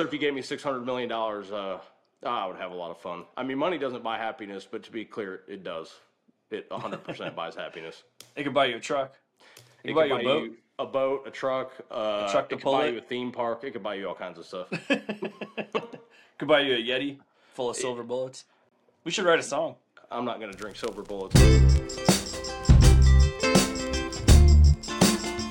So if you gave me six hundred million dollars, uh, I would have a lot of fun. I mean, money doesn't buy happiness, but to be clear, it does. It hundred percent buys happiness. It could buy you a truck. It It could buy you a boat. you a boat, a truck, uh, truck to it could buy it. you a theme park. It could buy you all kinds of stuff. Could buy you a Yeti full of silver bullets. We should write a song. I'm not gonna drink silver bullets.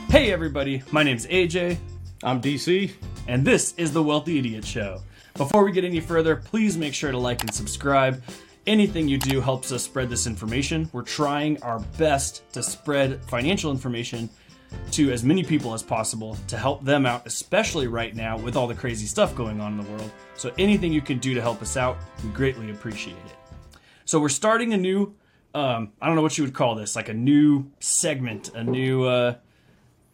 Hey everybody, my name's AJ, I'm DC. And this is the Wealthy Idiot Show. Before we get any further, please make sure to like and subscribe. Anything you do helps us spread this information. We're trying our best to spread financial information to as many people as possible to help them out, especially right now with all the crazy stuff going on in the world. So anything you can do to help us out, we greatly appreciate it. So we're starting a new, um, I don't know what you would call this, like a new segment, a new uh,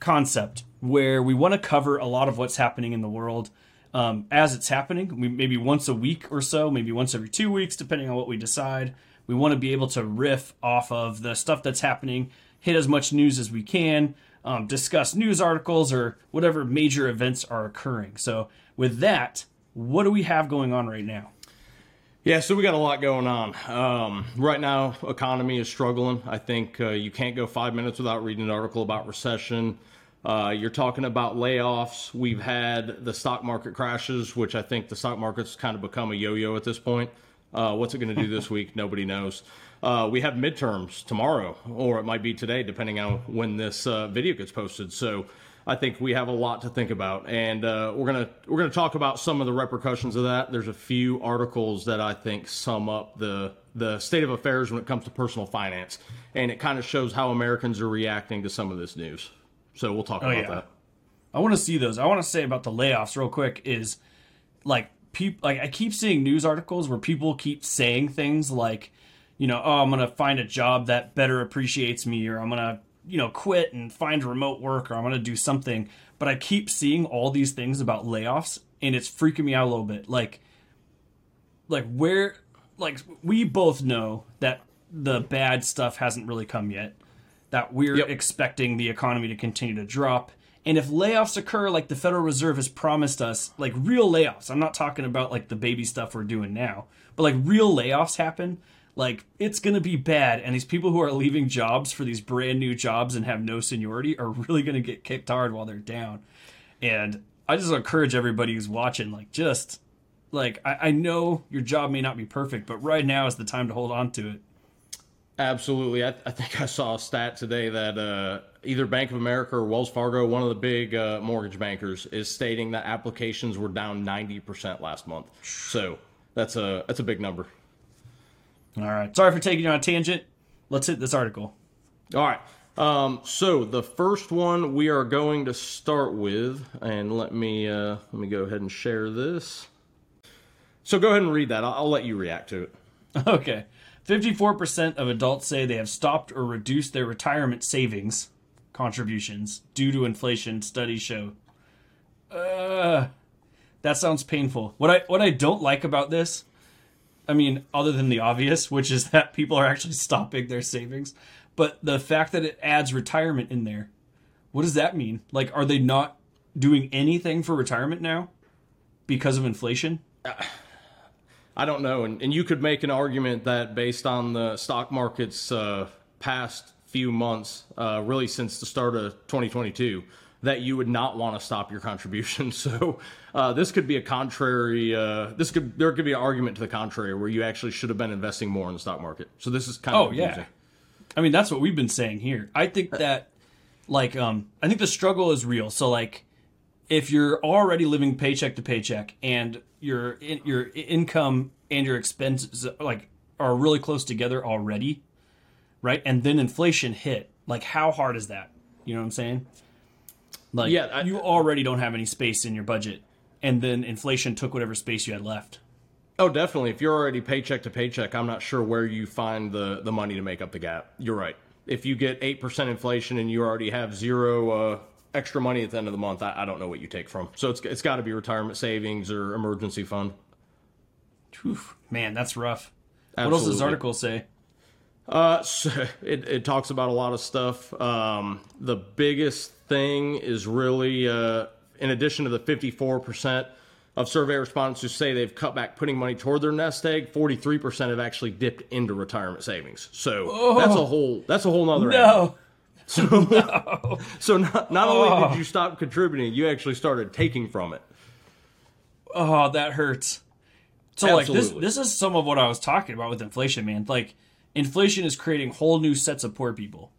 concept where we want to cover a lot of what's happening in the world um, as it's happening. We, maybe once a week or so, maybe once every two weeks, depending on what we decide. We want to be able to riff off of the stuff that's happening, hit as much news as we can, um, discuss news articles or whatever major events are occurring. So, with that, what do we have going on right now? Yeah, so we got a lot going on. Um, right now, economy is struggling. I think uh, you can't go five minutes without reading an article about recession. Uh, you're talking about layoffs. We've had the stock market crashes, which I think the stock market's kind of become a yo-yo at this point. Uh, what's it going to do this week? Nobody knows. Uh, we have midterms tomorrow, or it might be today, depending on when this uh, video gets posted. So I think we have a lot to think about, and uh, we're gonna we're gonna talk about some of the repercussions of that. There's a few articles that I think sum up the the state of affairs when it comes to personal finance, and it kind of shows how Americans are reacting to some of this news. So we'll talk oh, about yeah. that. I want to see those. I want to say about the layoffs real quick is like people like I keep seeing news articles where people keep saying things like, you know, oh, I'm going to find a job that better appreciates me or I'm going to, you know, quit and find remote work or I'm going to do something. But I keep seeing all these things about layoffs and it's freaking me out a little bit. Like like where like we both know that the bad stuff hasn't really come yet that we're Yep. expecting the economy to continue to drop. And if layoffs occur like the Federal Reserve has promised us, like real layoffs, I'm not talking about like the baby stuff we're doing now, but like real layoffs happen, like it's going to be bad. And these people who are leaving jobs for these brand new jobs and have no seniority are really going to get kicked hard while they're down. And I just encourage everybody who's watching, like, just like, I, I know your job may not be perfect, but right now is the time to hold on to it. Absolutely. I, I think I saw a stat today that uh, either Bank of America or Wells Fargo, one of the big uh, mortgage bankers, is stating that applications were down 90% last month. So that's a that's a big number. All right. Sorry for taking you on a tangent. Let's hit this article. All right. Um, so the first one we are going to start with, and let me uh, let me go ahead and share this. So go ahead and read that. I'll, I'll let you react to it. Okay. 54% of adults say they have stopped or reduced their retirement savings contributions due to inflation, studies show. Uh, that sounds painful. What I what I don't like about this, I mean, other than the obvious, which is that people are actually stopping their savings, but the fact that it adds retirement in there. What does that mean? Like are they not doing anything for retirement now because of inflation? I don't know, and, and you could make an argument that based on the stock market's uh, past few months, uh, really since the start of 2022, that you would not want to stop your contribution. So uh, this could be a contrary. Uh, this could there could be an argument to the contrary where you actually should have been investing more in the stock market. So this is kind Oh of yeah. I mean that's what we've been saying here. I think that like um I think the struggle is real. So like if you're already living paycheck to paycheck and your your income and your expenses like are really close together already, right? And then inflation hit. Like how hard is that? You know what I'm saying? Like Yeah, I- you already don't have any space in your budget and then inflation took whatever space you had left. Oh, definitely. If you're already paycheck to paycheck, I'm not sure where you find the, the money to make up the gap. You're right. If you get 8% inflation and you already have zero uh, extra money at the end of the month, I, I don't know what you take from. So it's, it's got to be retirement savings or emergency fund. Oof, man, that's rough. What else does this article say? Uh, so it, it talks about a lot of stuff. Um, the biggest thing is really, uh, in addition to the 54%, of survey respondents who say they've cut back putting money toward their nest egg, 43% have actually dipped into retirement savings. So that's a whole that's a whole nother animal. No. So not, not only did oh. you stop contributing, you actually started taking from it. Oh, that hurts. So like this this is some of what I was talking about with inflation, man. Like inflation is creating whole new sets of poor people.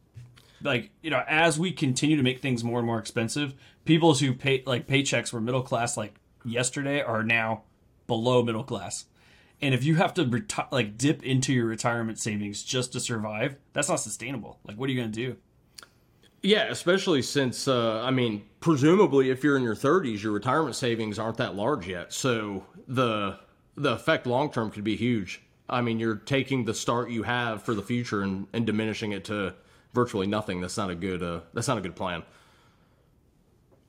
Like, you know, as we continue to make things more and more expensive, people who pay like paychecks were middle class like yesterday are now below middle class. And if you have to reti- like dip into your retirement savings just to survive, that's not sustainable. Like what are you going to do? Yeah, especially since uh, I mean, presumably, if you're in your 30s, your retirement savings aren't that large yet. So the the effect long term could be huge. I mean, you're taking the start you have for the future and, and diminishing it to virtually nothing. That's not a good uh, that's not a good plan.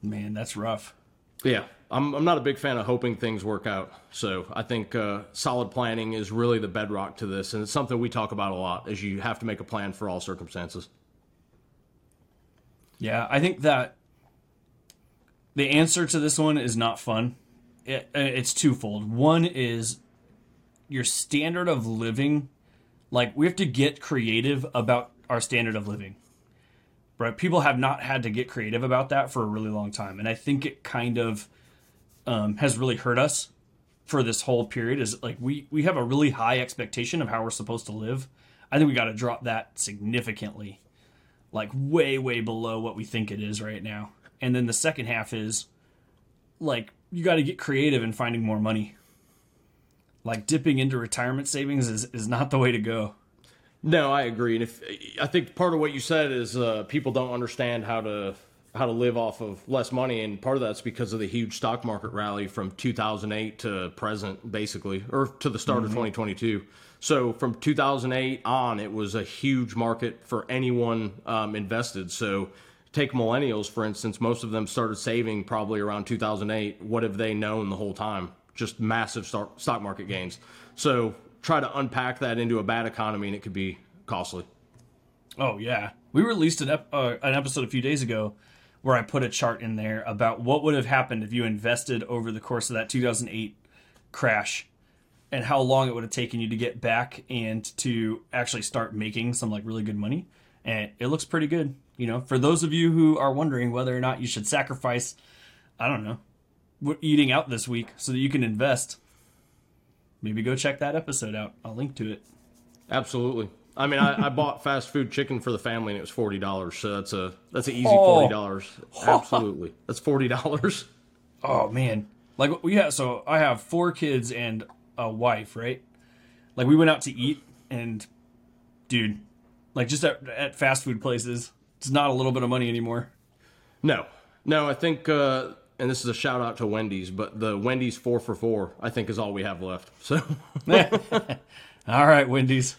Man, that's rough. Yeah, I'm I'm not a big fan of hoping things work out. So I think uh, solid planning is really the bedrock to this, and it's something we talk about a lot. Is you have to make a plan for all circumstances. Yeah, I think that the answer to this one is not fun. It, uh, it's twofold. One is your standard of living. Like we have to get creative about our standard of living. Right? People have not had to get creative about that for a really long time, and I think it kind of um, has really hurt us for this whole period. Is like we we have a really high expectation of how we're supposed to live. I think we got to drop that significantly like way way below what we think it is right now. And then the second half is like you got to get creative in finding more money. Like dipping into retirement savings is, is not the way to go. No, I agree, and if I think part of what you said is uh, people don't understand how to how to live off of less money, and part of that's because of the huge stock market rally from 2008 to present, basically, or to the start of 2022. So from 2008 on, it was a huge market for anyone um, invested. So take millennials for instance; most of them started saving probably around 2008. What have they known the whole time? Just massive stock market gains. So try to unpack that into a bad economy, and it could be costly. oh yeah we released an, ep- uh, an episode a few days ago where i put a chart in there about what would have happened if you invested over the course of that 2008 crash and how long it would have taken you to get back and to actually start making some like really good money and it looks pretty good you know for those of you who are wondering whether or not you should sacrifice i don't know eating out this week so that you can invest maybe go check that episode out i'll link to it Absolutely. I mean, I, I bought fast food chicken for the family, and it was forty dollars. So that's a that's an easy Oh. forty dollars. Absolutely, that's forty dollars. oh man like we have so i have four kids and a wife right like we went out to eat and dude like just at, at fast food places it's not a little bit of money anymore No, no. I think, uh, and this is a shout out to Wendy's, but the Wendy's four for four, I think, is all we have left. So All right, Wendy's.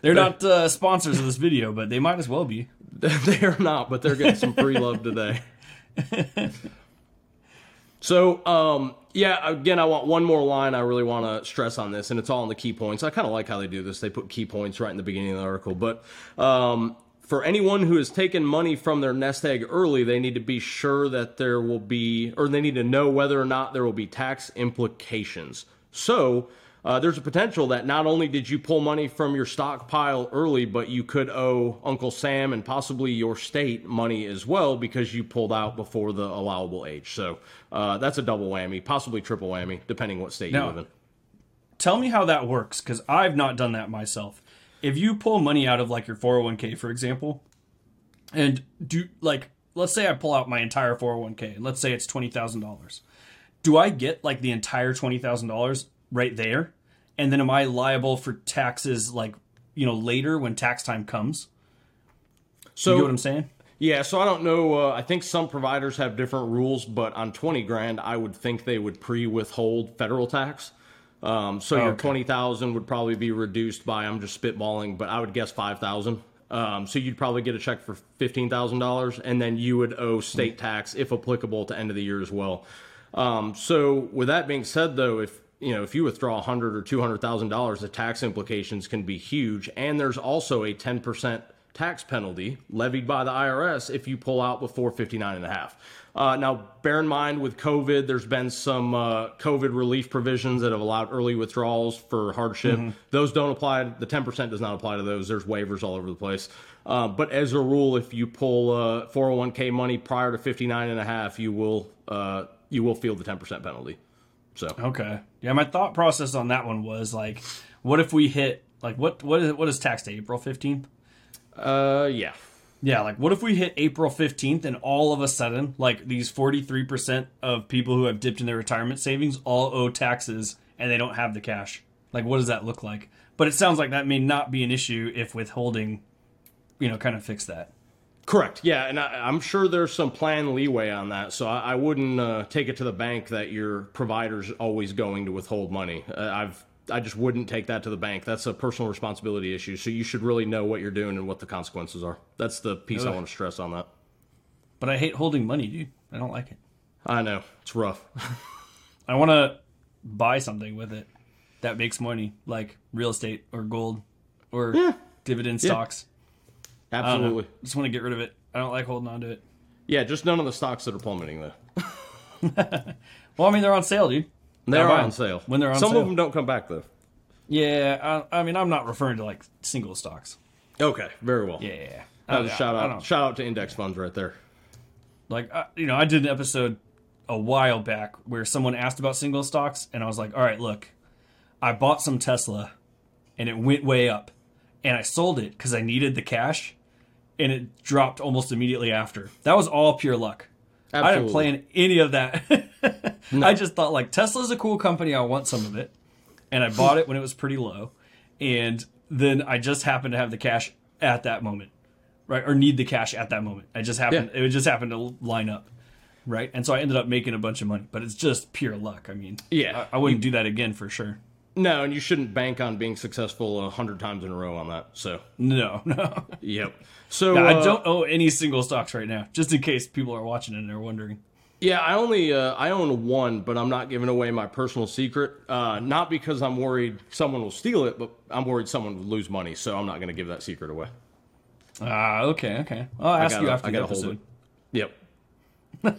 They're not uh, sponsors of this video, but they might as well be. they are not, but they're getting some free love today. So, um, yeah, again, I want one more line I really want to stress on this, and it's all in the key points. I kind of like how they do this. They put key points right in the beginning of the article. But um, for anyone who has taken money from their nest egg early, they need to be sure that there will be, or they need to know whether or not there will be tax implications. So, uh, there's a potential that not only did you pull money from your stockpile early, but you could owe Uncle Sam and possibly your state money as well because you pulled out before the allowable age. So uh, that's a double whammy, possibly triple whammy, depending what state No. you live in. Tell me how that works, because I've not done that myself. If you pull money out of like your 401k, for example, and do like, let's say I pull out my entire 401k, and let's say it's twenty thousand dollars. Do I get like the entire twenty thousand dollars right there, and then am I liable for taxes like you know later when tax time comes? So You get what I'm saying? Yeah, so I don't know. Uh, I think some providers have different rules, but on twenty grand, I would think they would pre-withhold federal tax. Um, so your Okay. twenty thousand would probably be reduced by I'm just spitballing, but I would guess five thousand. Um, so you'd probably get a check for fifteen thousand dollars, and then you would owe state tax if applicable to end of the year as well. Um, so with that being said, though, if you know if you withdraw a hundred or two hundred thousand dollars, the tax implications can be huge, and there's also a ten percent tax penalty levied by the IRS if you pull out before 59 and a half. Uh, now, bear in mind with COVID, there's been some uh, COVID relief provisions that have allowed early withdrawals for hardship. Those don't apply. The 10% does not apply to those. There's waivers all over the place. Uh, but as a rule, if you pull uh, 401k money prior to 59 and a half, you will uh, you will feel the 10% penalty. So Okay. Yeah, my thought process on that one was like, what if we hit like what what is what is tax day? April fifteenth. uh, yeah, Yeah, like what if we hit April 15th and all of a sudden, like these 43% of people who have dipped in their retirement savings all owe taxes and they don't have the cash? Like, what does that look like? But it sounds like that may not be an issue if withholding, you know, kind of fix that. Correct. Yeah, and I, I'm sure there's some plan leeway on that. So I, I wouldn't uh, take it to the bank that your provider's always going to withhold money. Uh, I've I just wouldn't take that to the bank. That's a personal responsibility issue. So you should really know what you're doing and what the consequences are. That's the piece I want to stress on that. But I hate holding money, dude. I don't like it. I know it's rough. I want to buy something with it that makes money, like real estate or gold or Yeah. dividend stocks. I. Absolutely. Just want to get rid of it. I don't like holding on to it. Yeah, just none of the stocks that are plummeting though. Well, I mean, they're on sale, dude. They are buy on 'em sale. when they're on sale. Some sale. of them don't come back though. Yeah, I, I mean, I'm not referring to like single stocks. Okay, very well. Yeah, That was a shout I out. don't- Shout out to index funds right there. Like, I, you know, I did an episode a while back where someone asked about single stocks, and I was like, all right, look, I bought some Tesla, and it went way up, and I sold it because I needed the cash, and it dropped almost immediately after. That was all pure luck. I didn't plan any of that. I just thought like Tesla's a cool company. I want some of it, and I bought it when it was pretty low, and then I just happened to have the cash at that moment, right? Or need the cash at that moment. I just happened. It just happened to line up, right? And so I ended up making a bunch of money, but it's just pure luck. I mean, Yeah. I, I wouldn't do that again for sure. No, and you shouldn't bank on being successful a hundred times in a row on that. So, No, no. yep. So I uh, don't own any single stocks right now, just in case people are watching and they're wondering. Yeah, I only uh, I own one, but I'm not giving away my personal secret. Uh, not because I'm worried someone will steal it, but I'm worried someone will lose money, so I'm not going to give that secret away. Ah, okay, okay. I'll ask gotta- you after I the episode. it. Yep.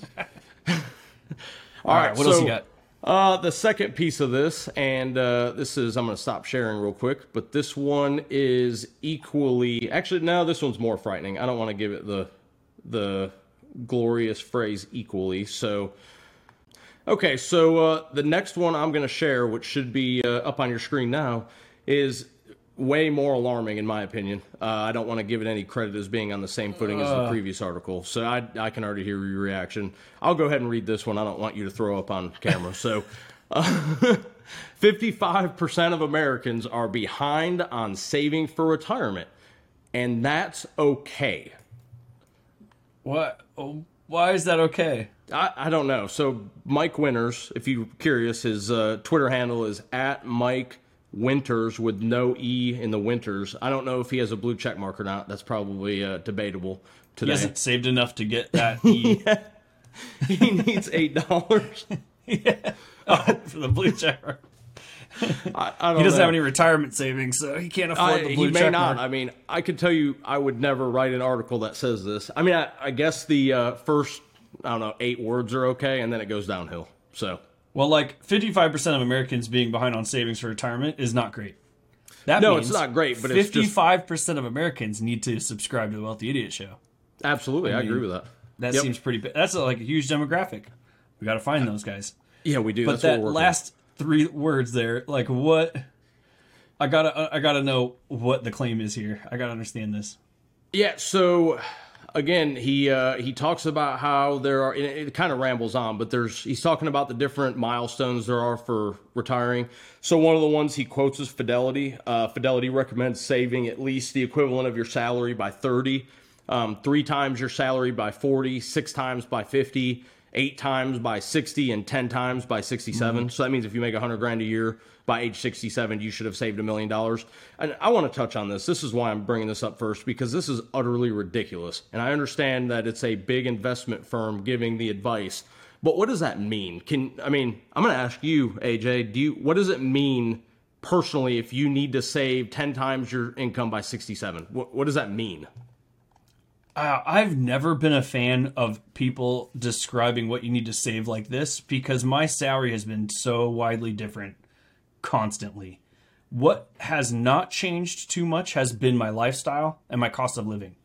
All right, what else you got? Uh, the second piece of this, and uh, this is I'm going to stop sharing real quick, but this one is equally. Actually, no, this one's more frightening. I don't want to give it the the glorious phrase equally. So, okay, so uh, the next one I'm going to share, which should be uh, up on your screen now, is way more alarming in my opinion. Uh, I don't want to give it any credit as being on the same footing as the previous article, so I, I can already hear your reaction. I'll go ahead and read this one. I don't want you to throw up on camera. So, uh, 55% of Americans are behind on saving for retirement, and that's okay. What? Why is that okay? I, I don't know. So Mike Winters, if you're curious, his uh, Twitter handle is at Mike Winters with no e in the Winters. I don't know if he has a blue check mark or not. That's probably uh, debatable He today. hasn't saved enough to get that E he needs eight dollars. oh, for the blue check mark. I, I He doesn't know. have any retirement savings, so he can't afford I, the blue he may check not. I mean, I could tell you, I would never write an article that says this. I mean, I, I guess the uh, first, I don't know, eight words are okay, and then it goes downhill. So Well, like 55% of Americans being behind on savings for retirement is not great. That No, means it's not great, but it's 55% of Americans need to subscribe to the Wealthy Idiot Show. absolutely, I, agree with that. That Yep. seems pretty big. That's like a huge demographic. We got to find those guys. Yeah, we do. But That's what that we're working on. last three words there, like what? I gotta, I gotta know what the claim is here. I gotta understand this. Yeah, so again, he uh, he talks about how there are. It, it kind of rambles on, but there's he's talking about the different milestones there are for retiring. So one of the ones he quotes is Fidelity. Uh, Fidelity recommends saving at least the equivalent of your salary by thirty, um, three times your salary by forty, six times by fifty. Eight times by 60 and 10 times by 67. Mm-hmm. So that means if you make 100 grand a year by age 67, you should have saved a million dollars. And I want to touch on this. This is why I'm bringing this up first because this is utterly ridiculous. And I understand that it's a big investment firm giving the advice, but what does that mean? Can I mean, I'm going to ask you, AJ, do you what does it mean personally if you need to save 10 times your income by 67? What what does that mean? Uh, I've never been a fan of people describing what you need to save like this because my salary has been so widely different constantly. What has not changed too much has been my lifestyle and my cost of living.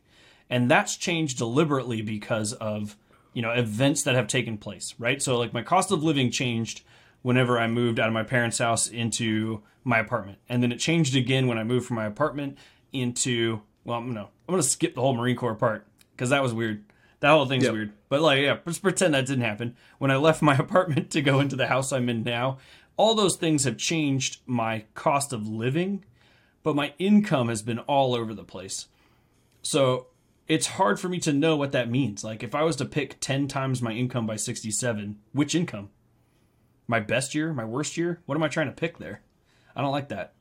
And that's changed deliberately because of, you know, events that have taken place, right? So like my cost of living changed whenever I moved out of my parents' house into my apartment. And then it changed again when I moved from my apartment into well, no, I'm gonna skip the whole Marine Corps part because that was weird. That whole thing's Yep. weird. But like, yeah, let's pretend that didn't happen. When I left my apartment to go into the house I'm in now, all those things have changed my cost of living, but my income has been all over the place. So it's hard for me to know what that means. Like, if I was to pick 10 times my income by 67, which income? My best year? My worst year? What am I trying to pick there? I don't like that.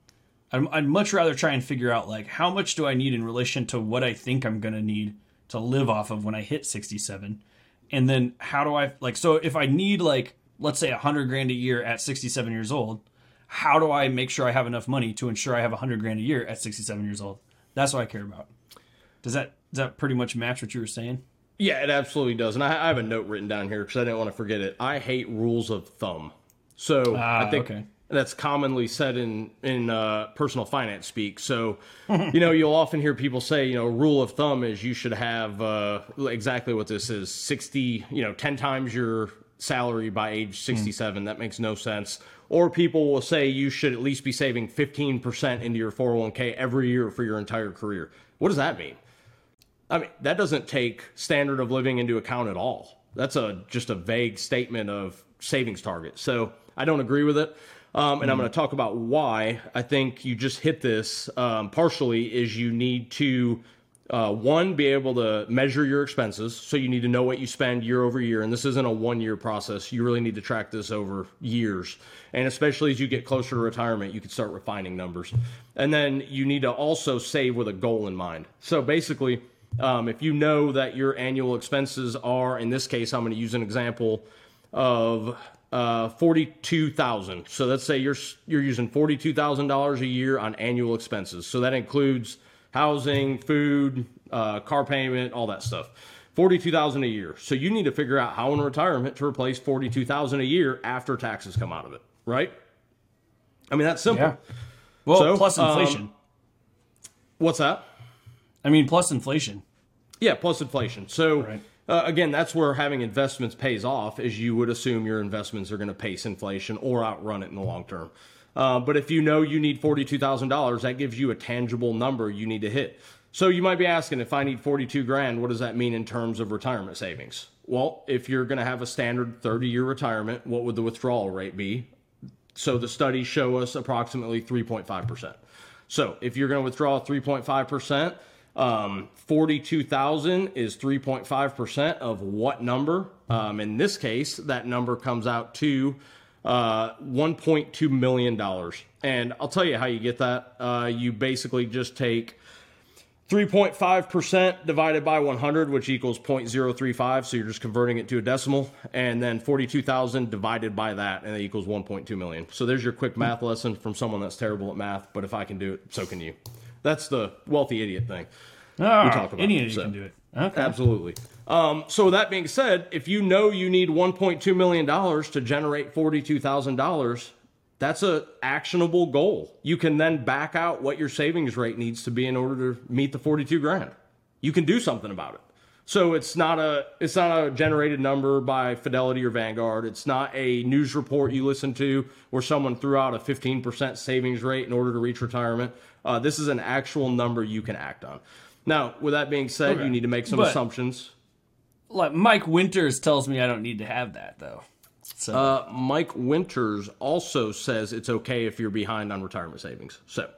I'd, I'd much rather try and figure out, like, how much do I need in relation to what I think I'm going to need to live off of when I hit 67? And then how do I, like, so if I need, like, let's say 100 grand a year at 67 years old, how do I make sure I have enough money to ensure I have 100 grand a year at 67 years old? That's what I care about. Does that does that pretty much match what you were saying? Yeah, it absolutely does. And I, I have a note written down here because I didn't want to forget it. I hate rules of thumb. So Ah, I think okay. That's commonly said in in uh, personal finance speak. So you know, you'll often hear people say, you know, rule of thumb is you should have uh, exactly what this is: sixty, you know, ten times your salary by age sixty-seven. That makes no sense. Or people will say you should at least be saving fifteen percent into your four hundred one k every year for your entire career. What does that mean? I mean, that doesn't take standard of living into account at all. That's a just a vague statement of savings target. So I don't agree with it. Um, and I'm going to talk about why I think you just hit this um, partially is you need to uh, one be able to measure your expenses. So you need to know what you spend year over year. And this isn't a one year process. You really need to track this over years. And especially as you get closer to retirement you can start refining numbers. And then you need to also save with a goal in mind. So basically um, if you know that your annual expenses are, in this case, I'm going to use an example of uh, forty-two thousand. So let's say you're you're using forty-two thousand dollars a year on annual expenses. So that includes housing, food, uh, car payment, all that stuff. Forty-two thousand a year. So you need to figure out how in retirement to replace forty-two thousand a year after taxes come out of it. Right? I mean that's simple. Yeah. Well, So, plus um, inflation. What's that? I mean, plus inflation. Yeah, plus inflation. So Right. Uh, again, that's where having investments pays off, is you would assume your investments are going to pace inflation or outrun it in the long term. Uh, but if you know you need forty-two thousand dollars, that gives you a tangible number you need to hit. So you might be asking, if I need forty-two grand, what does that mean in terms of retirement savings? Well, if you're going to have a standard thirty-year retirement, what would the withdrawal rate be? So the studies show us approximately 3.5%. So if you're going to withdraw 3.5%, um, 42,000 is 3.5% of what number? Um, in this case, that number comes out to uh, 1.2 million dollars. And I'll tell you how you get that. Uh, you basically just take 3.5% divided by 100, which equals 0.035. So you're just converting it to a decimal. And then 42,000 divided by that, and that equals 1.2 million. So there's your quick math lesson from someone that's terrible at math. But if I can do it, so can you. That's the wealthy idiot thing. Ah, talk about any you so. can do it. Okay. Absolutely. Um, so that being said, if you know you need 1.2 million dollars to generate 42,000 dollars, that's a actionable goal. You can then back out what your savings rate needs to be in order to meet the 42 grand. You can do something about it. So it's not a it's not a generated number by Fidelity or Vanguard. It's not a news report you listen to where someone threw out a 15% savings rate in order to reach retirement. Uh, this is an actual number you can act on. Now, with that being said, Okay. you need to make some But- assumptions. Like Mike Winters tells me I don't need to have that though. So Uh, Mike Winters also says it's okay if you're behind on retirement savings. So,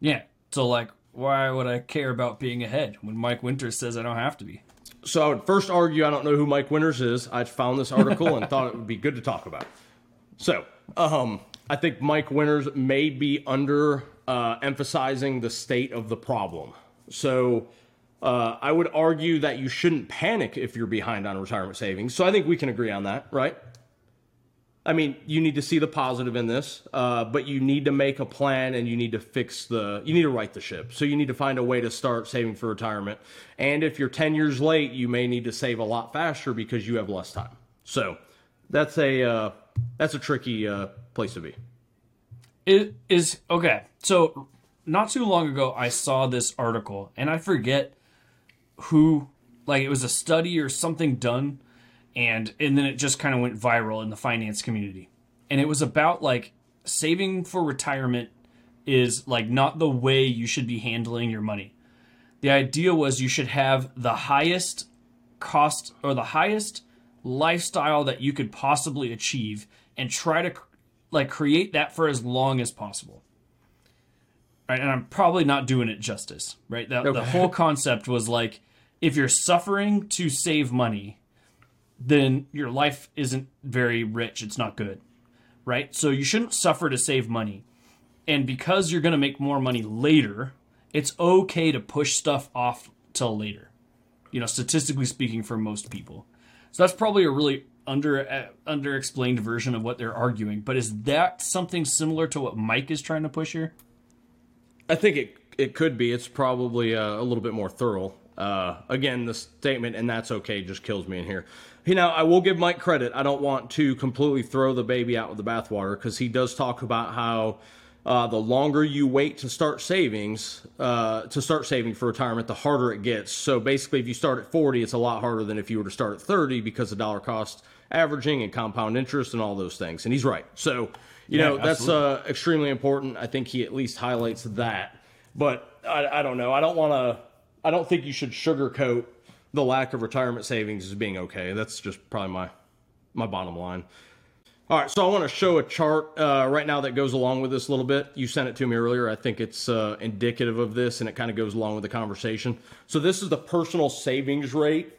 yeah. So like, why would I care about being ahead when Mike Winters says I don't have to be? so I would first argue I don't know who Mike Winters is. I found this article and thought it would be good to talk about. So, um, I think Mike Winters may be under uh, emphasizing the state of the problem. So, uh, I would argue that you shouldn't panic if you're behind on retirement savings. So I think we can agree on that, right? I mean, you need to see the positive in this, uh, but you need to make a plan and you need to fix the, you need to right the ship. So you need to find a way to start saving for retirement. And if you're 10 years late, you may need to save a lot faster because you have less time. So that's a, uh, that's a tricky uh, place to be. It is okay. So not too long ago, I saw this article, and I forget who. Like it was a study or something done, and and then it just kind of went viral in the finance community, and it was about like saving for retirement is like not the way you should be handling your money. The idea was you should have the highest cost or the highest lifestyle that you could possibly achieve and try to like create that for as long as possible. Right, and I'm probably not doing it justice, right? The, the whole concept was like if you're suffering to save money, then your life isn't very rich. It's not good, right? So you shouldn't suffer to save money. And because you're going to make more money later, it's okay to push stuff off till later. You know, statistically speaking, for most people. So that's probably a really under uh, under explained version of what they're arguing. But is that something similar to what Mike is trying to push here? I think it it could be. It's probably uh, a little bit more thorough. Uh, again, the statement "and that's okay" just kills me in here. You know, I will give Mike credit. I don't want to completely throw the baby out with the bathwater because he does talk about how uh, the longer you wait to start savings, uh, to start saving for retirement, the harder it gets. So basically, if you start at 40, it's a lot harder than if you were to start at 30 because of dollar cost averaging and compound interest and all those things. And he's right. So, you Yeah, know, that's uh, extremely important. I think he at least highlights that. But I, I don't know. I don't want to, I don't think you should sugarcoat the lack of retirement savings as being okay. That's just probably my, my bottom line. All right, so I want to show a chart uh, right now that goes along with this a little bit. You sent it to me earlier. I think it's uh, indicative of this, and it kind of goes along with the conversation. So this is the personal savings rate,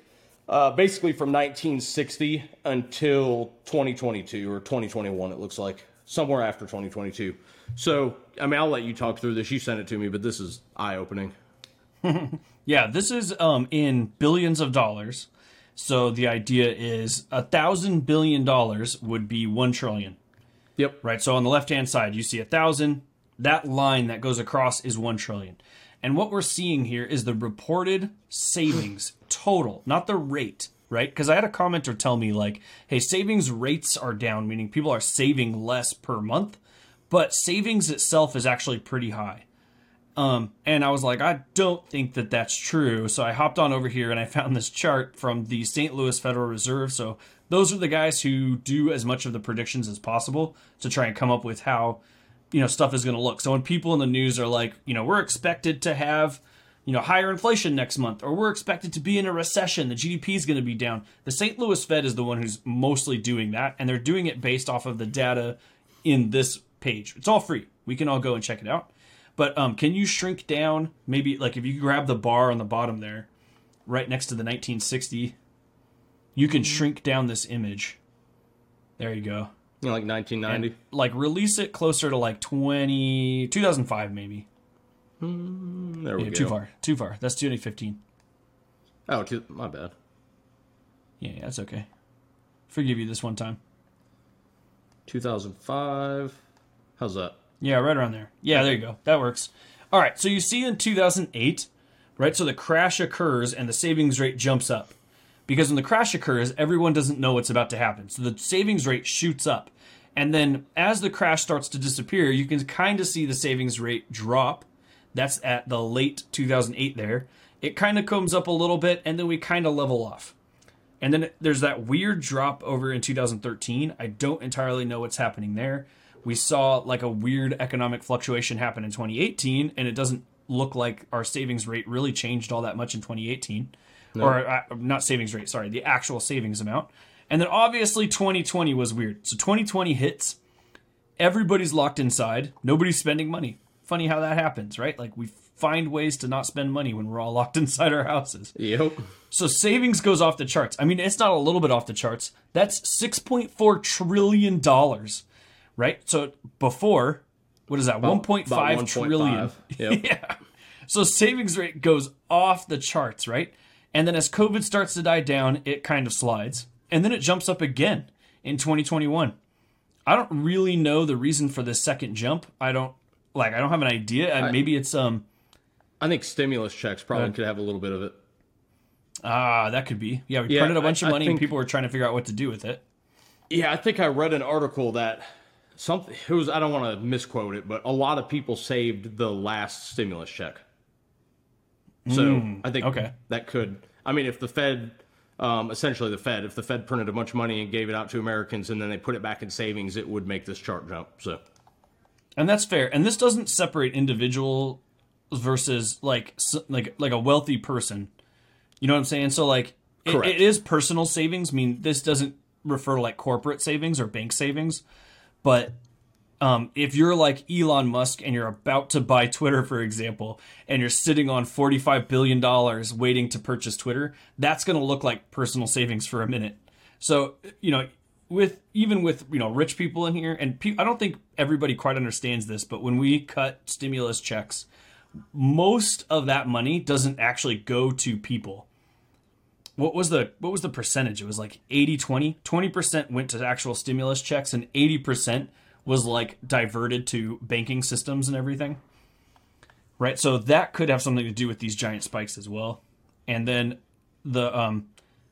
uh, basically from 1960 until 2022 or 2021. It looks like somewhere after 2022. So I mean, I'll let you talk through this. You sent it to me, but this is eye opening. Yeah, this is um, in billions of dollars. So the idea is a thousand billion dollars would be one trillion, Yep. right? So on the left hand side, you see a thousand. That line that goes across is one trillion. And what we're seeing here is the reported savings total, not the rate, right? Because I had a commenter tell me, like, hey, savings rates are down, meaning people are saving less per month, but savings itself is actually pretty high. Um, and I was like, I don't think that that's true. So I hopped on over here and I found this chart from the St. Louis Federal Reserve. So those are the guys who do as much of the predictions as possible to try and come up with how, you know, stuff is going to look. So when people in the news are like, you know, we're expected to have, you know, higher inflation next month, or we're expected to be in a recession, the GDP is going to be down. The St. Louis Fed is the one who's mostly doing that, and they're doing it based off of the data in this page. It's all free. We can all go and check it out. But um, can you shrink down? Maybe like if you grab the bar on the bottom there, right next to the 1960, you can shrink down this image. There you go. You know, like 1990. Like release it closer to like 20, 2005 maybe. there we Yeah, go. too far. Too far. That's 2015. Oh, too, my bad. Yeah, yeah, that's okay. Forgive you this one time. 2005. How's that? Yeah, right around there. Yeah, there you go. That works. All right, so you see in 2008, right? So the crash occurs and the savings rate jumps up. Because when the crash occurs, everyone doesn't know what's about to happen. So the savings rate shoots up. And then as the crash starts to disappear, you can kind of see the savings rate drop. That's at the late 2008 there. It kind of comes up a little bit and then we kind of level off. And then there's that weird drop over in 2013. I don't entirely know what's happening there. We saw like a weird economic fluctuation happen in 2018, and it doesn't look like our savings rate really changed all that much in 2018. Or uh, not savings rate, sorry, the actual savings amount. And then obviously 2020 was weird. So 2020 hits, everybody's locked inside, nobody's spending money. Funny how that happens, right? Like we find ways to not spend money when we're all locked inside our houses. Yep. So savings goes off the charts. I mean, it's not a little bit off the charts. That's six point four trillion dollars, right? So before, what is that? One point About five 1.5. trillion. Yep. yeah. So savings rate goes off the charts, right? And then as COVID starts to die down, it kind of slides, and then it jumps up again in 2021. I don't really know the reason for the second jump. I don't like. I don't have an idea. I, maybe it's um. I think stimulus checks probably could have a little bit of it. Ah, that could be. Yeah, we Yeah, printed a bunch I- of money and people were trying to figure out what to do with it. Yeah, I think I read an article that something it was I don't want to misquote it, but a lot of people saved the last stimulus check. So I think okay. that could. I mean, if the Fed, um, essentially the Fed, if the Fed printed a bunch of money and gave it out to Americans and then they put it back in savings, it would make this chart jump. So And that's fair. And this doesn't separate individual versus like like like a wealthy person. You know what I'm saying? So like it, it is personal savings. I mean, this doesn't refer to like corporate savings or bank savings, but um, if you're like Elon Musk and you're about to buy Twitter, for example, and you're sitting on $45 billion waiting to purchase Twitter, that's going to look like personal savings for a minute. So, you know, with even with, you know, rich people in here, and pe- I don't think everybody quite understands this, but when we cut stimulus checks, most of that money doesn't actually go to people. What was the what was the percentage? It was like 80 20. 20% went to actual stimulus checks and 80% was like diverted to banking systems and everything. Right? So that could have something to do with these giant spikes as well. And then the um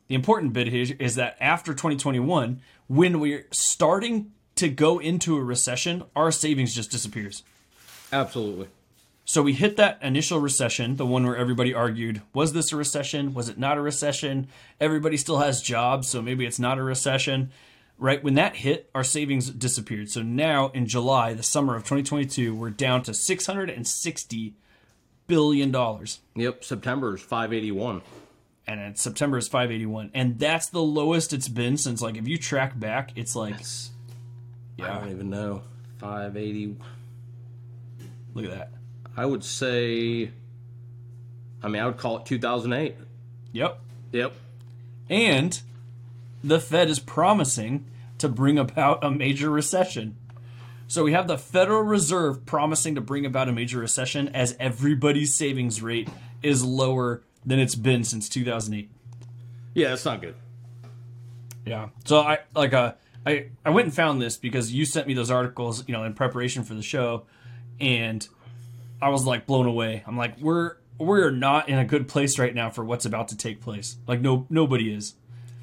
the important bit here is that after 2021, when we're starting to go into a recession, our savings just disappears. absolutely. So we hit that initial recession, the one where everybody argued, was this a recession? Was it not a recession? Everybody still has jobs, so maybe it's not a recession. Right? When that hit, our savings disappeared. So now in July, the summer of 2022, we're down to 660 billion dollars. Yep, September is 581. And in September is 581. And that's the lowest it's been since like if you track back, it's like yeah I don't even know. 580. look at that. I would say. I mean, I would call it 2008. Yep. Yep. And the Fed is promising to bring about a major recession. So we have the Federal Reserve promising to bring about a major recession as everybody's savings rate is lower than it's been since 2008. Yeah, that's not good. Yeah. So I like uh I I went and found this because you sent me those articles, you know, in preparation for the show and I was like blown away. I'm like we're we're not in a good place right now for what's about to take place. Like no nobody is.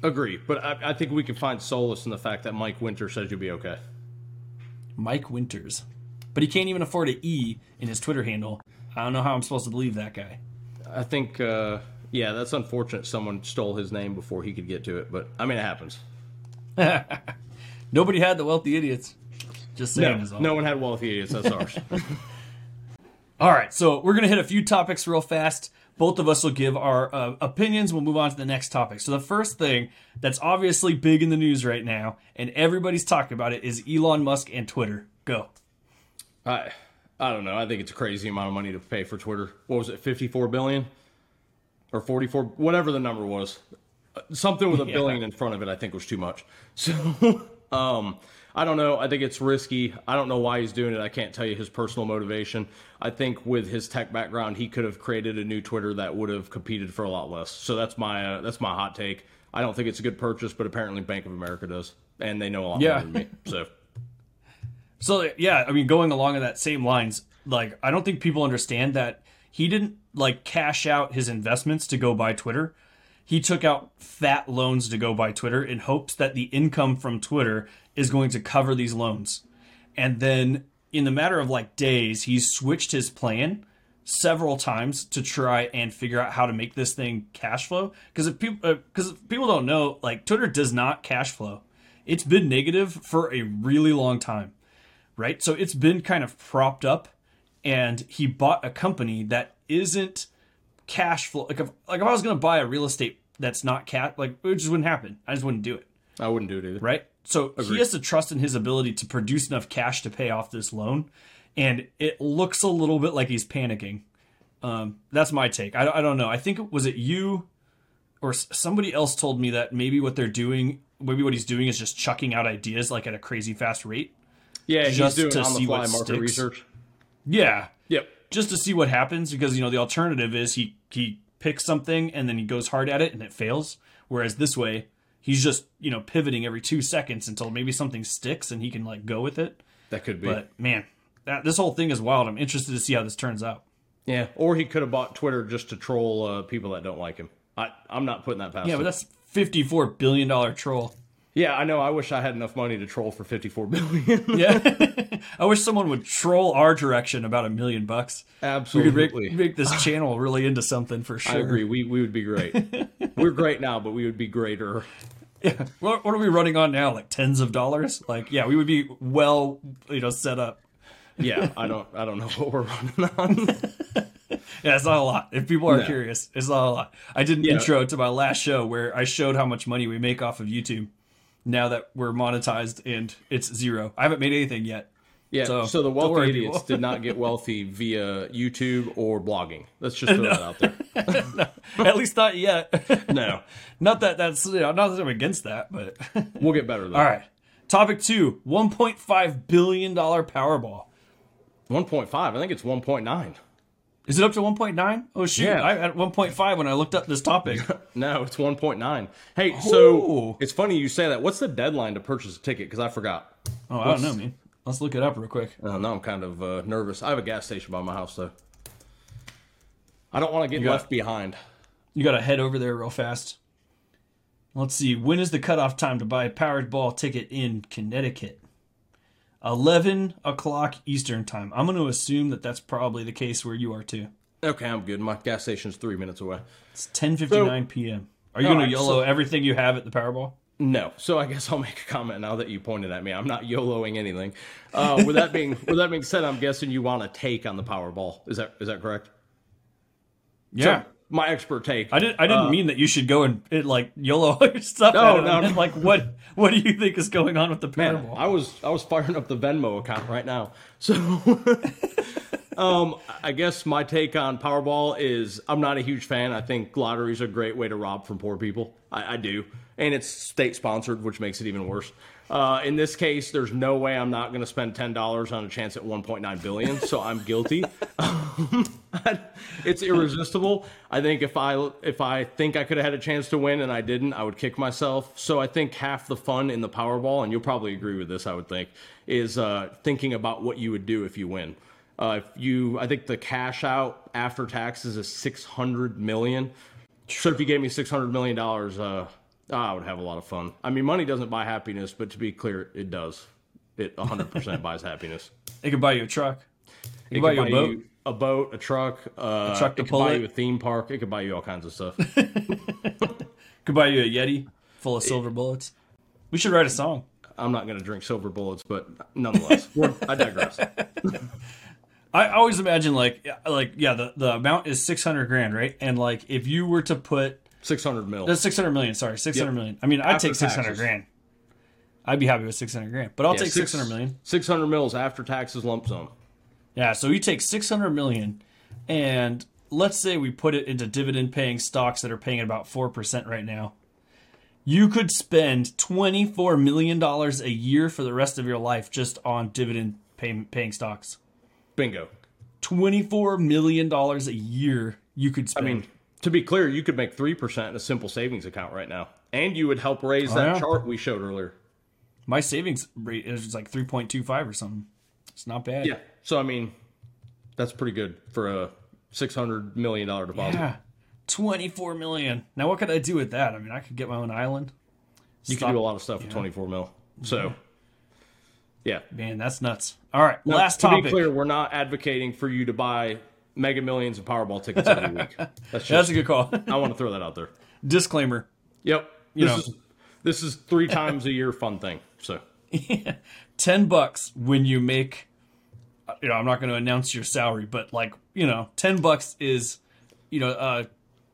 Agree, but I, I think we can find solace in the fact that Mike Winter says you'll be okay. Mike Winters. But he can't even afford an E in his Twitter handle. I don't know how I'm supposed to believe that guy. I think, uh, yeah, that's unfortunate. Someone stole his name before he could get to it, but I mean, it happens. Nobody had the wealthy idiots. Just saying. No, is all. no one had wealthy idiots. That's ours. All right, so we're gonna hit a few topics real fast. Both of us will give our uh, opinions. We'll move on to the next topic. So the first thing that's obviously big in the news right now, and everybody's talking about it, is Elon Musk and Twitter. Go. I, I don't know. I think it's a crazy amount of money to pay for Twitter. What was it, 54 billion or 44, whatever the number was. Something with a Yeah. billion in front of it, I think was too much. So, um, I don't know. I think it's risky. I don't know why he's doing it. I can't tell you his personal motivation. I think with his tech background, he could have created a new Twitter that would have competed for a lot less. So that's my uh, that's my hot take. I don't think it's a good purchase, but apparently Bank of America does, and they know a lot Yeah. more than me. So So yeah, I mean, going along in that same lines, like I don't think people understand that he didn't like cash out his investments to go buy Twitter. He took out fat loans to go buy Twitter in hopes that the income from Twitter is going to cover these loans. And then in the matter of like days, he switched his plan several times to try and figure out how to make this thing cash flow. Because if people, because uh, people don't know, like Twitter does not cash flow. It's been negative for a really long time right? So it's been kind of propped up, and he bought a company that isn't cash flow. Like if like if I was going to buy a real estate that's not cat, like it just wouldn't happen. I just wouldn't do it, I wouldn't do it either. right? So he has to trust in his ability to produce enough cash to pay off this loan, and it looks a little bit like he's panicking. Um, that's my take. I, I don't know. I think was it you or somebody else told me that maybe what they're doing, maybe what he's doing is just chucking out ideas like at a crazy fast rate. Yeah, he's Just doing to on the fly market sticks. research. Yeah, Yep. Just to see what happens because you know the alternative is he he picks something and then he goes hard at it and it fails whereas this way he's just you know pivoting every two seconds until maybe something sticks and he can like go with it. That could be. But man, that, this whole thing is wild. I'm interested to see how this turns out. yeah. Or he could have bought Twitter just to troll uh, people that don't like him. I, I'm not putting that past Yeah, him. but that's 54 billion dollar troll. Yeah, I know. I wish I had enough money to troll for 54 billion. Yeah, I wish someone would troll our direction about a million bucks. Absolutely, we could make, make this channel really into something for sure. I agree. We we would be great. We're great now, but we would be greater. What, what are we running on now? Like tens of dollars? Like, yeah, we would be well, you know, set up. Yeah, I don't I don't know what we're running on. Yeah, it's not a lot. If people are No. curious, it's not a lot. I did an Yeah. intro to my last show where I showed how much money we make off of YouTube. Now that we're monetized and it's zero, I haven't made anything yet. Yeah. So, So, the wealthy idiots did not get wealthy via YouTube or blogging. Let's just throw that out there. At least not yet. No, not that that's you know, not that I'm against that, but we'll get better though. all right. Topic two: 1.5 billion dollar Powerball. 1.5. I think it's 1.9. Is it up to 1.9? Oh shoot! Yeah. I at 1.5 when I looked up this topic. No, it's 1.9. Hey, so Ooh. it's funny you say that. What's the deadline to purchase a ticket? Because I forgot. Oh, I don't know, man. Let's look it up real quick. Uh, now I'm kind of uh, nervous. I have a gas station by my house though. I don't want to get got- left behind. You got to head over there real fast. Let's see. When is the cutoff time to buy a Powerball ticket in Connecticut? 11 o'clock Eastern time. I'm going to assume that that's probably the case where you are too. Okay, I'm good. My gas station's three minutes away. It's 10:59 p.m. Are you going to YOLO so- everything you have at the Powerball? No, so I guess I'll make a comment now that you pointed at me. I'm not YOLOing anything. Uh, with that being with that being said, I'm guessing you want a take on the Powerball. Is that is that correct? Yeah. So, my expert take. I didn't. I didn't mean that you should go and it, like YOLO your stuff. No, no, no. Like what? What do you think is going on with the Man, Powerball? I was I was firing up the Venmo account right now. So um I guess my take on Powerball is I'm not a huge fan. I think lotteries are a great way to rob from poor people. I, I do. And it's state sponsored, which makes it even worse. Uh, in this case, there's no way I'm not going to spend ten dollars on a chance at 1.9 billion, so I'm guilty. it's irresistible. I think if I if I think I could have had a chance to win and I didn't, I would kick myself. So I think half the fun in the Powerball, and you'll probably agree with this, I would think, is uh, thinking about what you would do if you win. Uh, if you, I think the cash out after taxes is 600 million. So if you gave me 600 million dollars, uh, I would have a lot of fun. I mean, money doesn't buy happiness, but to be clear, it does. It 100% buys happiness. it could buy you a truck. It It could buy you a boat. you a boat, a truck, uh, truck to it could buy it. you a theme park. It could buy you all kinds of stuff. Could buy you a Yeti full of silver bullets. We should write a song. I'm not going to drink silver bullets, but nonetheless, I digress. I always imagine like like yeah the, the amount is 600 grand right and like if you were to put 600 mil. that's 600 million sorry 600 Yep. million I mean I'd After take 600 taxes. grand I'd be happy with 600 grand but I'll Yeah, take six- 600 million 600 mils after taxes lump sum. yeah so you take 600 million and let's say we put it into dividend paying stocks that are paying about 4% right now you could spend 24 million dollars a year for the rest of your life just on dividend pay, paying stocks Bingo. 24 million dollars a year you could spend. I mean, to be clear, you could make 3% in a simple savings account right now. And you would help raise oh, that Oh, yeah. chart we showed earlier. My savings rate is like 3.25 or something. It's not bad. Yeah. So, I mean, that's pretty good for a $600 million deposit. Yeah. 24 million. Now, what could I do with that? I mean, I could get my own island. You can do a lot of stuff with 24 mil. So, yeah. Man, that's nuts. All right. Now, last to topic. be clear, we're not advocating for you to buy Mega Millions and Powerball tickets every week. That's That's a good call. I want to throw that out there. Disclaimer. Yep. You This know. is this is three times a year fun thing. So 10 bucks when you make, you know, I'm not going to announce your salary, but like, you know, 10 bucks is, you know, a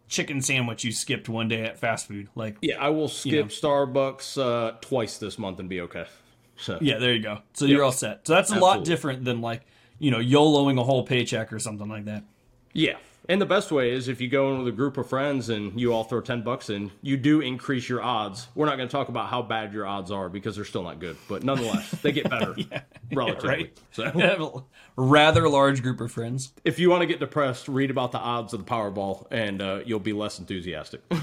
chicken sandwich you skipped one day at fast food. Like, yeah, I will skip Starbucks uh, twice this month and be okay. So yeah, there you go. So you're all set. So that's a lot different than like, you know, YOLOing a whole paycheck or something like that. yeah. And the best way is if you go in with a group of friends and you all throw ten bucks in, you do increase your odds. We're not going to talk about how bad your odds are because they're still not good, but nonetheless, they get better relatively. right. So have a rather large group of friends. if you want to get depressed, read about the odds of the Powerball, and uh, you'll be less enthusiastic.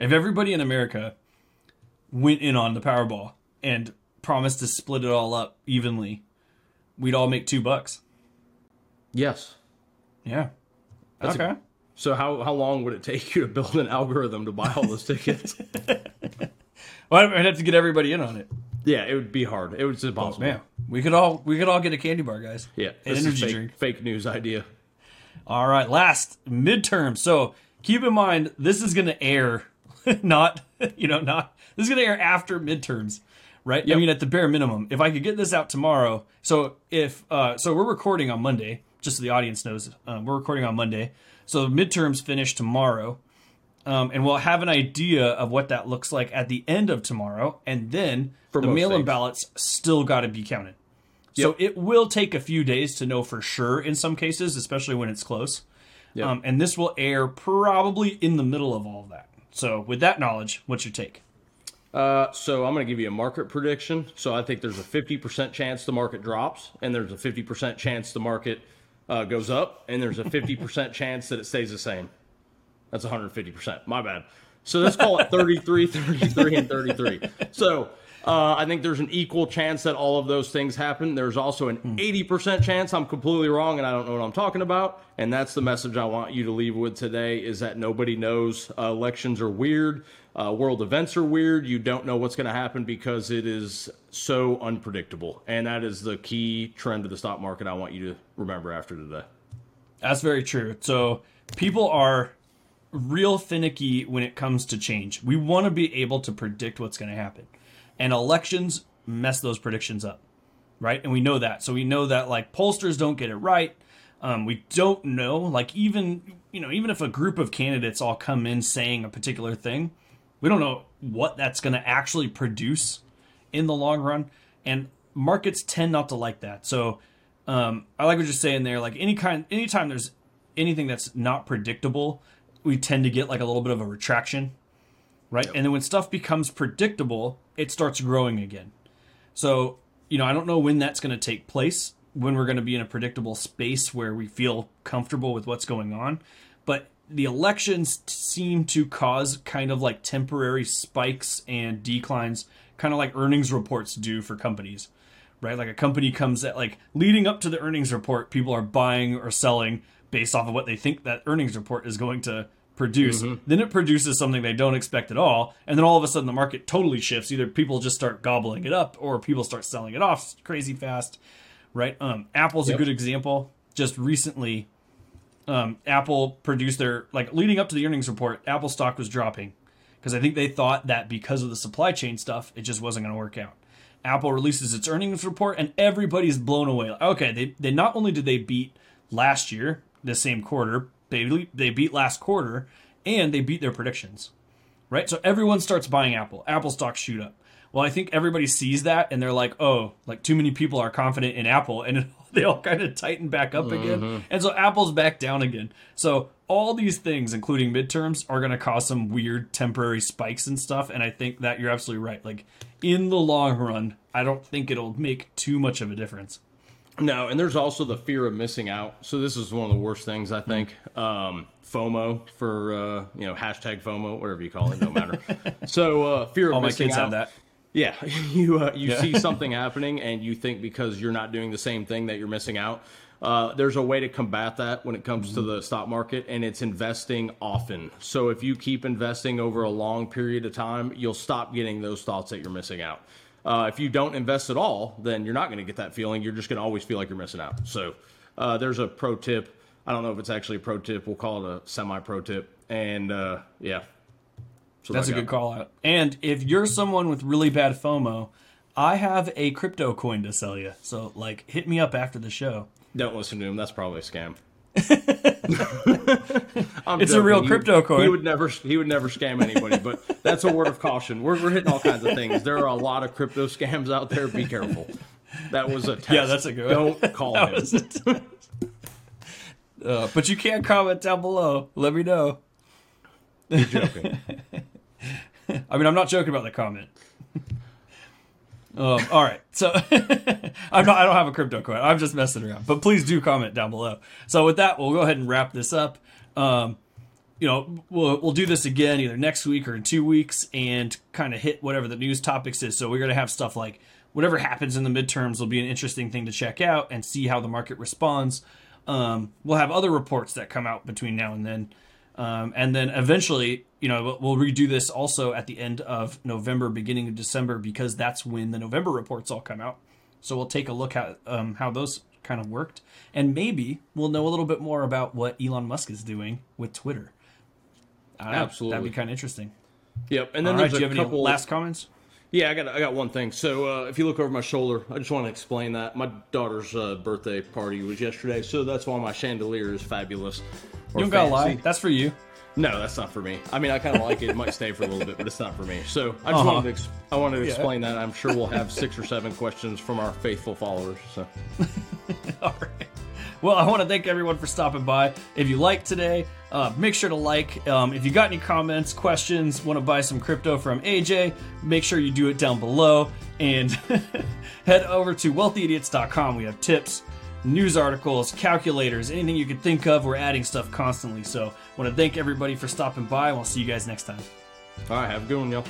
If everybody in America went in on the Powerball and promised to split it all up evenly, we'd all make two bucks. Yes. Yeah. That's a- okay. So how how long would it take you to build an algorithm to buy all those tickets? well, I'd have to get everybody in on it. yeah, it would be hard. It was impossible. Man, we could all we could all get a candy bar, guys. Yeah, an energy fake, drink. fake news idea. All right, last midterm. So keep in mind this is going to air, not you know not this is going to air after midterms, right? I mean at the bare minimum. If I could get this out tomorrow, so if uh, so we're recording on Monday, just so the audience knows, um, we're recording on Monday. So midterms finish tomorrow. Um, and we'll have an idea of what that looks like at the end of tomorrow, and then For the mail-in ballots still got to be counted. So it will take a few days to know for sure in some cases, especially when it's close. Yep. Um, and this will air probably in the middle of all of that. So with that knowledge, what's your take? Uh, so I'm going to give you a market prediction. So I think there's a 50% chance the market drops, and there's a 50% chance the market uh, goes up, and there's a 50% chance that it stays the same. That's 150%. My bad. So let's call it 33, 33, and 33. So uh, I think there's an equal chance that all of those things happen. There's also an 80% chance I'm completely wrong and I don't know what I'm talking about. And that's the message I want you to leave with today is that nobody knows. Uh, elections are weird. Uh, world events are weird. You don't know what's going to happen because it is so unpredictable. And that is the key trend of the stock market I want you to remember after today. That's very true. So people are real finicky when it comes to change. We want to be able to predict what's going to happen. And elections mess those predictions up, right? And we know that. So we know that like pollsters don't get it right. Um, we don't know, like even you know, even if a group of candidates all come in saying a particular thing, we don't know what that's going to actually produce in the long run. And markets tend not to like that. So um, I like what you're saying there. Like any kind, anytime there's anything that's not predictable, we tend to get like a little bit of a retraction, right? And then when stuff becomes predictable, it starts growing again. So you know, I don't know when that's going to take place, when we're going to be in a predictable space where we feel comfortable with what's going on, but the elections seem to cause kind of like temporary spikes and declines, kind of like earnings reports do for companies right? Like a company comes at like leading up to the earnings report, people are buying or selling based off of what they think that earnings report is going to produce. Then it produces something they don't expect at all, and then all of a sudden the market totally shifts. Either people just start gobbling it up, or people start selling it off crazy fast, right? Um, Apple's a good example. Just recently, um, Apple produced their like leading up to the earnings report, Apple stock was dropping because I think they thought that because of the supply chain stuff, it just wasn't going to work out. Apple releases its earnings report, and everybody's blown away. Like, Okay, they they not only did they beat last year the same quarter, they they beat last quarter, and they beat their predictions. Right, so everyone starts buying Apple. Apple stocks shoot up. Well, I think everybody sees that and they're like, "Oh, like too many people are confident in Apple," and they all kind of tighten back up again, mm-hmm. and so Apple's back down again. So all these things, including midterms, are going to cause some weird temporary spikes and stuff. And I think that you're absolutely right. Like in the long run, I don't think it'll make too much of a difference. No, and there's also the fear of missing out. So this is one of the worst things I think. Um, FOMO for uh, you know hashtag FOMO, whatever you call it, don't matter. so uh, fear of All my kids out. have that. Yeah, you uh, you see something happening and you think because you're not doing the same thing that you're missing out. Uh, there's a way to combat that when it comes to the stock market, and it's investing often. So if you keep investing over a long period of time, you'll stop getting those thoughts that you're missing out. Uh, if you don't invest at all, then you're not going to get that feeling. You're just going to always feel like you're missing out. So uh, there's a pro tip. I don't know if it's actually a pro tip. We'll call it a semi pro tip. And uh, yeah, so That's a good call out. And if you're someone with really bad FOMO, I have a crypto coin to sell you. So like, hit me up after the show. Don't listen to him. That's probably a scam. I'm It's a real He- crypto coin. He would never. He would never scam anybody. But that's a word of caution. We're, we're hitting all kinds of things. There are a lot of crypto scams out there. Be careful. That was a test. Yeah, that's a good one. Don't call him. Uh, but you can comment down below. Let me know. You're joking. I mean, I'm not joking about the comment. Um, all right, so I'm not. I don't have a crypto coin. I'm just messing around. But please do comment down below. So with that, we'll go ahead and wrap this up. Um, you know, we'll, we'll do this again either next week or in two weeks and kind of hit whatever the news topics is. So we're to have stuff like whatever happens in the midterms will be an interesting thing to check out and see how the market responds. Um, we'll have other reports that come out between now and then. Um, and then eventually, you know, we'll redo this also at the end of November, beginning of December, because that's when the November reports all come out. So we'll take a look at um, how those kind of worked, and maybe we'll know a little bit more about what Elon Musk is doing with Twitter. Know. Absolutely. that'd be kind of interesting. Yep. And then All there's do you a have any couple last comments? Yeah, I got I got one thing. So uh, if you look over my shoulder, I just want to explain that my daughter's uh, birthday party was yesterday, so that's why my chandelier is fabulous. You don't gotta lie. That's for you. No, that's not for me. I mean, I kind of like it. It might stay for a little bit, but it's not for me. So I just Uh-huh. wanted to ex- I wanted to explain that. I'm sure we'll have six or seven questions from our faithful followers. So All right. Well, I want to thank everyone for stopping by. If you liked today, uh, make sure to like. Um, if you got any comments, questions, want to buy some crypto from AJ, make sure you do it down below. And head over to wealthyidiots.com. We have tips, news articles, calculators, anything you could think of. We're adding stuff constantly. So, want to thank everybody for stopping by. We'll see you guys next time. all right, have a good one, y'all.